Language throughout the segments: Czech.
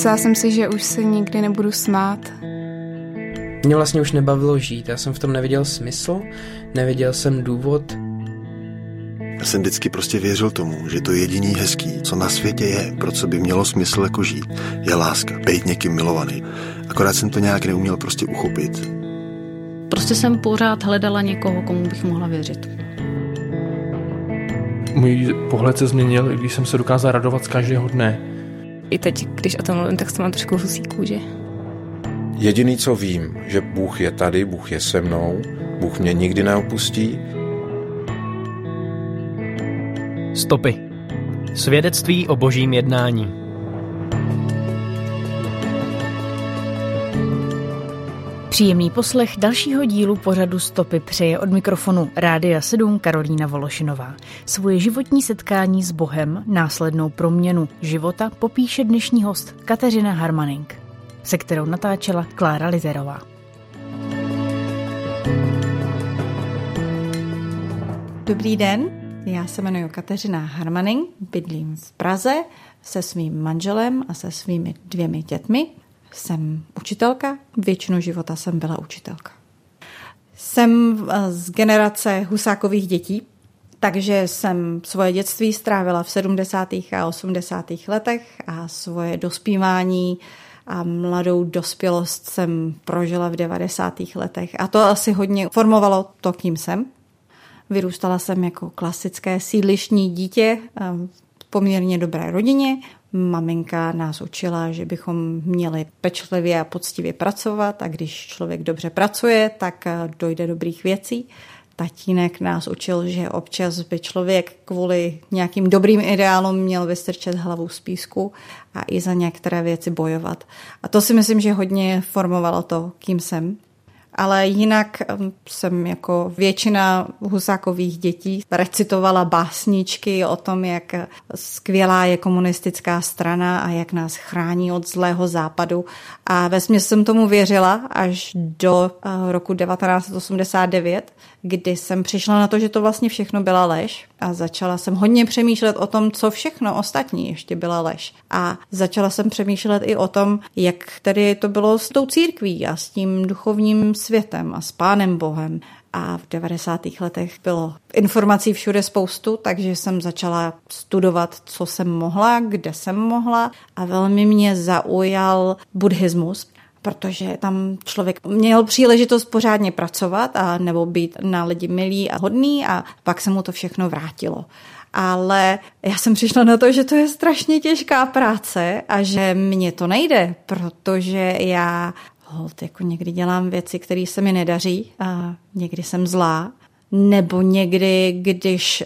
Myslela jsem si, že už se nikdy nebudu smát. Mě vlastně už nebavilo žít, já jsem v tom neviděl smysl, neviděl jsem důvod. Já jsem vždycky prostě věřil tomu, že to jediný hezký, co na světě je, pro co by mělo smysl jako žít, je láska, být někým milovaný. Akorát jsem to nějak neuměl prostě uchopit. Prostě jsem pořád hledala někoho, komu bych mohla věřit. Můj pohled se změnil, když jsem se dokázal radovat z každého dne. I teď, když o tom mluvím, tak se mám trošku husí kůži. Jediný, co vím, že Bůh je tady, Bůh je se mnou, Bůh mě nikdy neopustí. Stopy. Svědectví o božím jednání. Příjemný poslech dalšího dílu pořadu Stopy přeje od mikrofonu Rádia 7 Karolína Vološinová. Svoje životní setkání s Bohem, následnou proměnu života popíše dnešní host Kateřina Harmaning, se kterou natáčela Klára Lizerová. Dobrý den, já se jmenuji Kateřina Harmaning, bydlím v Praze se svým manželem a se svými dvěmi dětmi jsem učitelka, většinu života jsem byla učitelka. Jsem eh, z generace husákových dětí, takže jsem svoje dětství strávila v 70. a 80. letech a svoje dospívání a mladou dospělost jsem prožila v 90. letech. A to asi hodně formovalo to, kým jsem. Vyrůstala jsem jako klasické sídlišní dítě eh, v poměrně dobré rodině. Maminka nás učila, že bychom měli pečlivě a poctivě pracovat a když člověk dobře pracuje, tak eh, dojde dobrých věcí. Tatínek nás učil, že občas by člověk kvůli nějakým dobrým ideálům měl vystrčet hlavu z písku a i za některé věci bojovat. A to si myslím, že hodně formovalo to, kým jsem ale jinak jsem jako většina husákových dětí recitovala básničky o tom, jak skvělá je komunistická strana a jak nás chrání od zlého západu. A ve jsem tomu věřila až do eh, roku 1989, kdy jsem přišla na to, že to vlastně všechno byla lež a začala jsem hodně přemýšlet o tom, co všechno ostatní ještě byla lež. A začala jsem přemýšlet i o tom, jak tedy to bylo s tou církví a s tím duchovním světem a s Pánem Bohem. A v 90. letech bylo informací všude spoustu, takže jsem začala studovat, co jsem mohla, kde jsem mohla a velmi mě zaujal buddhismus protože tam člověk měl příležitost pořádně pracovat a nebo být na lidi milý a hodný a pak se mu to všechno vrátilo. Ale já jsem přišla na to, že to je strašně těžká práce a že mně to nejde, protože já hold, jako někdy dělám věci, které se mi nedaří a někdy jsem zlá nebo někdy, když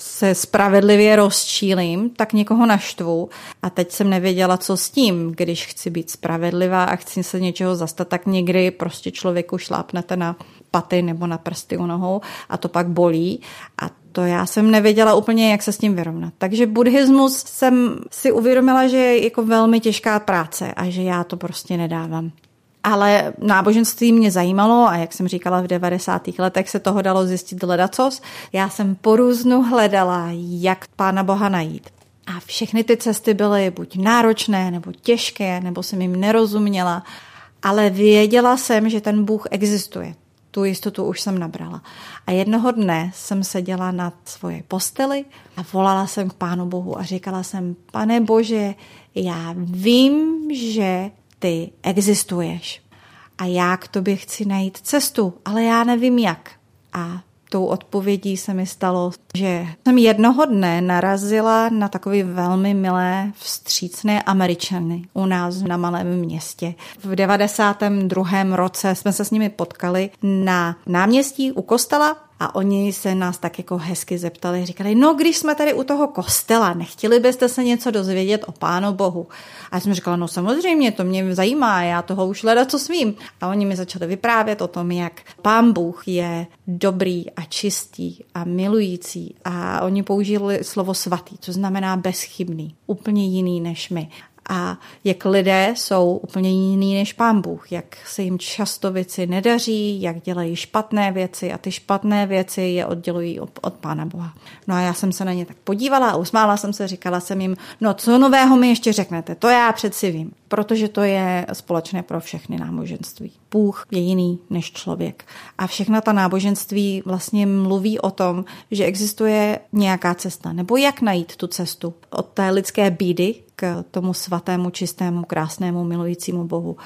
se spravedlivě rozčílím, tak někoho naštvu a teď jsem nevěděla, co s tím. Když chci být spravedlivá a chci se něčeho zastat, tak někdy prostě člověku šlápnete na paty nebo na prsty u nohou a to pak bolí a to já jsem nevěděla úplně, jak se s tím vyrovnat. Takže buddhismus jsem si uvědomila, že je jako velmi těžká práce a že já to prostě nedávám. Ale náboženství mě zajímalo a jak jsem říkala, v 90. letech se toho dalo zjistit ledacos. Já jsem po různu hledala, jak Pána Boha najít. A všechny ty cesty byly buď náročné, nebo těžké, nebo jsem jim nerozuměla, ale věděla jsem, že ten Bůh existuje. Tu jistotu už jsem nabrala. A jednoho dne jsem seděla na svoje posteli a volala jsem k Pánu Bohu a říkala jsem, pane Bože, já vím, že ty existuješ. A já k tobě chci najít cestu, ale já nevím jak. A tou odpovědí se mi stalo, že jsem jednoho dne narazila na takový velmi milé vstřícné američany u nás na malém městě. V 92. roce jsme se s nimi potkali na náměstí u kostela a oni se nás tak jako hezky zeptali, říkali, no když jsme tady u toho kostela, nechtěli byste se něco dozvědět o Pánu Bohu? A já jsem říkala, no samozřejmě, to mě zajímá, já toho už leda co svým. A oni mi začali vyprávět o tom, jak Pán Bůh je dobrý a čistý a milující. A oni použili slovo svatý, co znamená bezchybný, úplně jiný než my. A jak lidé jsou úplně jiný než pán Bůh, jak se jim často věci nedaří, jak dělají špatné věci a ty špatné věci je oddělují od, od pána Boha. No a já jsem se na ně tak podívala a usmála jsem se, říkala jsem jim, no co nového mi ještě řeknete, to já přeci vím, protože to je společné pro všechny náboženství. Bůh je jiný než člověk. A všechna ta náboženství vlastně mluví o tom, že existuje nějaká cesta, nebo jak najít tu cestu od té lidské bídy k tomu svatému, čistému, krásnému, milujícímu Bohu.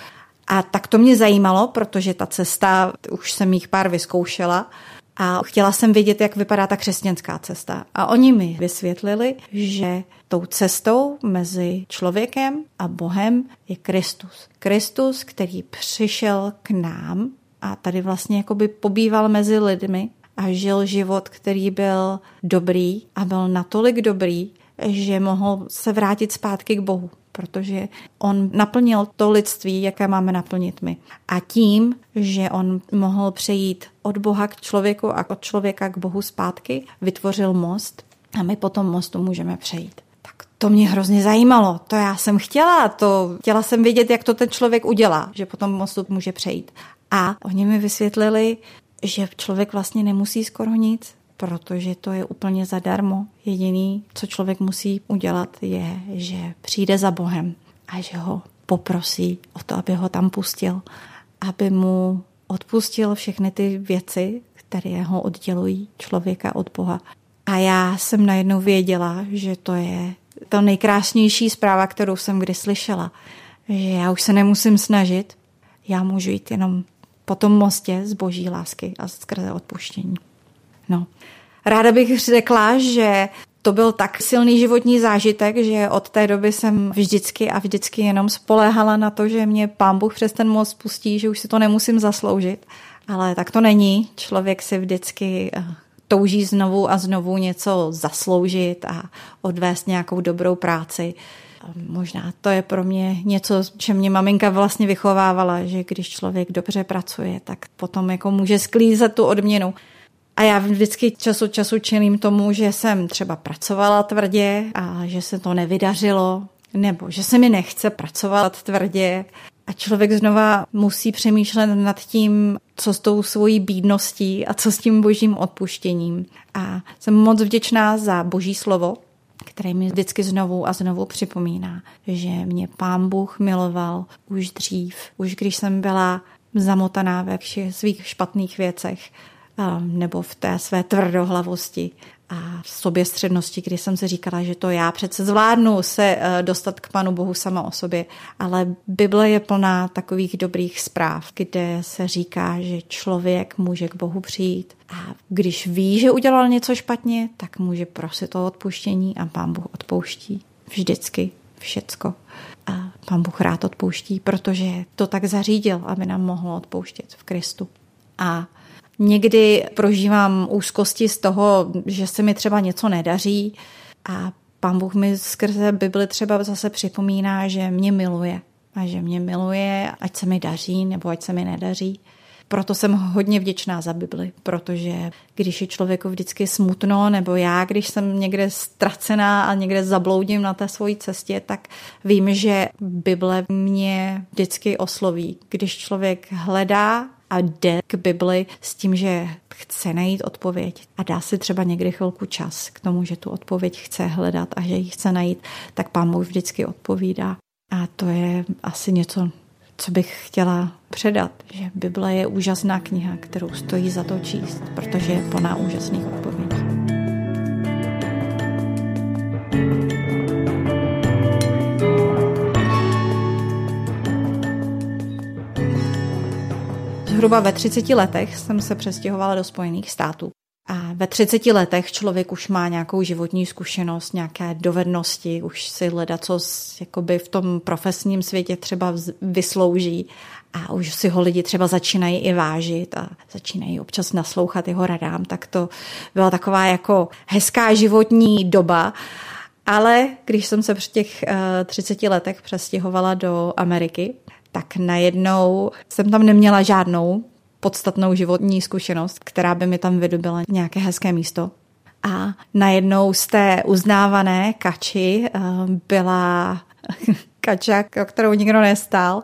A tak to mě zajímalo, protože ta cesta, už jsem jich pár vyzkoušela, a chtěla jsem vidět, jak vypadá ta křesťanská cesta. A oni mi vysvětlili, že tou cestou mezi člověkem a Bohem je Kristus. Kristus, který přišel k nám a tady vlastně jakoby pobýval mezi lidmi a žil život, který byl dobrý a byl natolik dobrý, že mohl se vrátit zpátky k Bohu, protože on naplnil to lidství, jaké máme naplnit my. A tím, že on mohl přejít od Boha k člověku a od člověka k Bohu zpátky, vytvořil most a my po tom mostu můžeme přejít. Tak to mě hrozně zajímalo. To já jsem chtěla, to chtěla jsem vědět, jak to ten člověk udělá, že po tom mostu může přejít. A oni mi vysvětlili, že člověk vlastně nemusí skoro nic, protože to je úplně zadarmo. Jediný, co člověk musí udělat, je, že přijde za Bohem a že ho poprosí o to, aby ho tam pustil, aby mu odpustil všechny ty věci, které ho oddělují člověka od Boha. A já jsem najednou věděla, že to je ta nejkrásnější zpráva, kterou jsem kdy slyšela. Že já už se nemusím snažit, já můžu jít jenom po tom mostě z boží lásky a skrze odpuštění. No. Ráda bych řekla, že to byl tak silný životní zážitek, že od té doby jsem vždycky a vždycky jenom spoléhala na to, že mě pán Bůh přes ten most pustí, že už si to nemusím zasloužit. Ale tak to není. Člověk si vždycky eh, touží znovu a znovu něco zasloužit a odvést nějakou dobrou práci. Možná to je pro mě něco, čem mě maminka vlastně vychovávala, že když člověk dobře pracuje, tak potom jako může sklízet tu odměnu. A já vždycky čas od času čelím tomu, že jsem třeba pracovala tvrdě a že se to nevydařilo, nebo že se mi nechce pracovat tvrdě. A člověk znova musí přemýšlet nad tím, co s tou svojí bídností a co s tím božím odpuštěním. A jsem moc vděčná za boží slovo, které mi vždycky znovu a znovu připomíná, že mě pán Bůh miloval už dřív, už když jsem byla zamotaná ve všech svých špatných věcech nebo v té své tvrdohlavosti a v soběstřednosti, kdy jsem si říkala, že to já přece zvládnu se e, dostat k Panu Bohu sama o sobě. Ale Bible je plná takových dobrých zpráv, kde se říká, že člověk může k Bohu přijít a když ví, že udělal něco špatně, tak může prosit o odpuštění a Pán Bůh odpouští vždycky všecko. A Pán Bůh rád odpouští, protože to tak zařídil, aby nám mohl odpouštět v Kristu. A Někdy prožívám úzkosti z toho, že se mi třeba něco nedaří a pán Bůh mi skrze Bibli třeba zase připomíná, že mě miluje a že mě miluje, ať se mi daří nebo ať se mi nedaří. Proto jsem hodně vděčná za Bibli, protože když je člověku vždycky smutno, nebo já, když jsem někde ztracená a někde zabloudím na té svojí cestě, tak vím, že Bible mě vždycky osloví. Když člověk hledá a jde k Bibli s tím, že chce najít odpověď a dá si třeba někdy chvilku čas k tomu, že tu odpověď chce hledat a že ji chce najít, tak pán Bůh vždycky odpovídá. A to je asi něco, co bych chtěla předat, že Bible je úžasná kniha, kterou stojí za to číst, protože je plná úžasných odpovědí. Zhruba ve 30 letech jsem se přestěhovala do Spojených států. A ve 30 letech člověk už má nějakou životní zkušenost, nějaké dovednosti, už si hledá, co jakoby v tom profesním světě třeba vyslouží a už si ho lidi třeba začínají i vážit a začínají občas naslouchat jeho radám, tak to byla taková jako hezká životní doba. Ale když jsem se při těch 30 eh, letech přestěhovala do Ameriky, tak najednou jsem tam neměla žádnou podstatnou životní zkušenost, která by mi tam vydobila nějaké hezké místo. A najednou z té uznávané kači eh, byla kačák, o kterou nikdo nestál.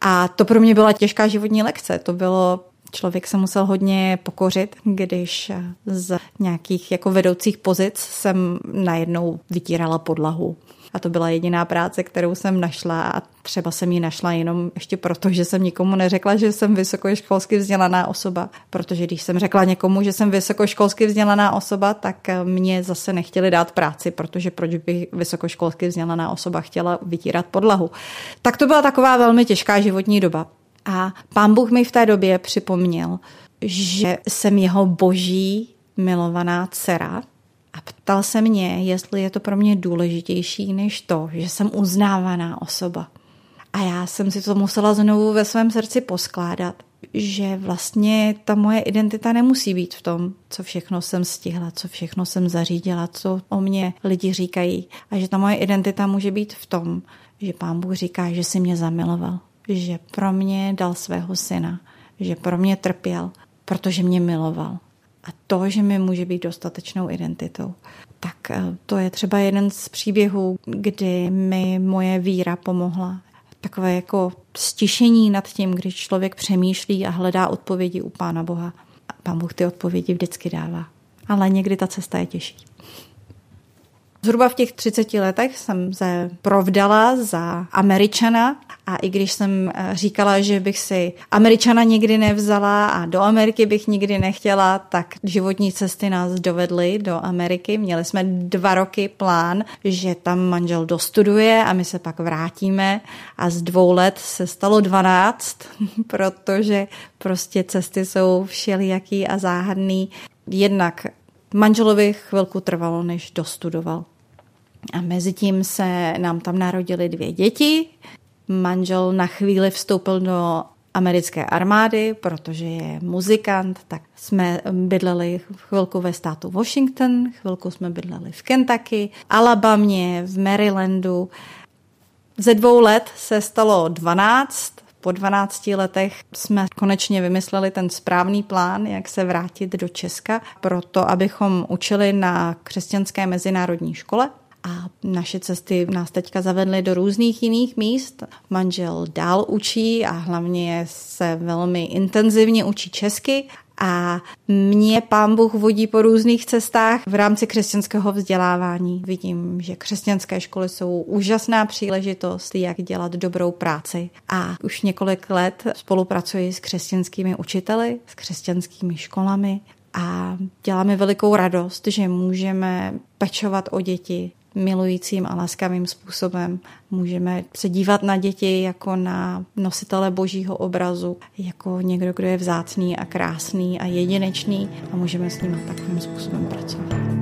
A to pro mě byla těžká životní lekce. To bylo člověk se musel hodně pokořit, když z nějakých jako vedoucích pozic jsem najednou vytírala podlahu. A to byla jediná práce, kterou jsem našla a třeba jsem ji našla jenom ještě proto, že jsem nikomu neřekla, že jsem vysokoškolsky vzdělaná osoba. Protože když jsem řekla někomu, že jsem vysokoškolsky vzdělaná osoba, tak mě zase nechtěli dát práci, protože proč by vysokoškolsky vzdělaná osoba chtěla vytírat podlahu. Tak to byla taková velmi těžká životní doba. A pán Bůh mi v té době připomněl, že jsem jeho boží milovaná dcera a ptal se mě, jestli je to pro mě důležitější než to, že jsem uznávaná osoba. A já jsem si to musela znovu ve svém srdci poskládat, že vlastně ta moje identita nemusí být v tom, co všechno jsem stihla, co všechno jsem zařídila, co o mě lidi říkají. A že ta moje identita může být v tom, že pán Bůh říká, že si mě zamiloval, že pro mě dal svého syna, že pro mě trpěl, protože mě miloval. A to, že mi může být dostatečnou identitou. Tak eh, to je třeba jeden z příběhů, kdy mi moje víra pomohla. Takové jako stišení nad tím, když člověk přemýšlí a hledá odpovědi u Pána Boha. A Pán Bůh ty odpovědi vždycky dává. Ale někdy ta cesta je těžší. Zhruba v těch 30 letech jsem se provdala za Američana a i když jsem eh, říkala, že bych si Američana nikdy nevzala a do Ameriky bych nikdy nechtěla, tak životní cesty nás dovedly do Ameriky. Měli jsme dva roky plán, že tam manžel dostuduje a my se pak vrátíme a z dvou let se stalo 12, protože prostě cesty jsou všelijaký a záhadný. Jednak manželovi chvilku trvalo, než dostudoval. A mezi tím se nám tam narodili dvě děti. Manžel na chvíli vstoupil do americké armády, protože je muzikant, tak jsme bydleli chvilku ve státu Washington, chvilku jsme bydleli v Kentucky, Alabamě, v Marylandu. Ze dvou let se stalo 12, po 12 letech jsme konečně vymysleli ten správný plán, jak se vrátit do Česka, proto abychom učili na křesťanské mezinárodní škole. A naše cesty nás teďka zavedly do různých jiných míst. Manžel dál učí a hlavně se velmi intenzivně učí česky a mě pán Bůh vodí po různých cestách v rámci křesťanského vzdělávání. Vidím, že křesťanské školy jsou úžasná příležitost, jak dělat dobrou práci. A už několik let spolupracuji s křesťanskými učiteli, s křesťanskými školami a děláme velikou radost, že můžeme pečovat o děti, milujícím a laskavým způsobem. Můžeme se dívat na děti jako na nositele božího obrazu, jako někdo, kdo je vzácný a krásný a jedinečný a můžeme s nimi takovým způsobem pracovat.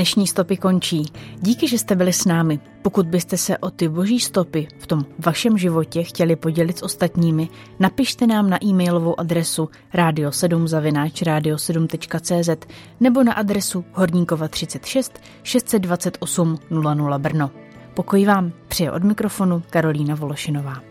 Dnešní stopy končí. Díky, že jste byli s námi. Pokud byste se o ty boží stopy v tom vašem životě chtěli podělit s ostatními, napište nám na e-mailovou adresu radio7 nebo na adresu Horníkova 36 628 00 Brno. Pokoj vám, přeje od mikrofonu Karolína Vološinová.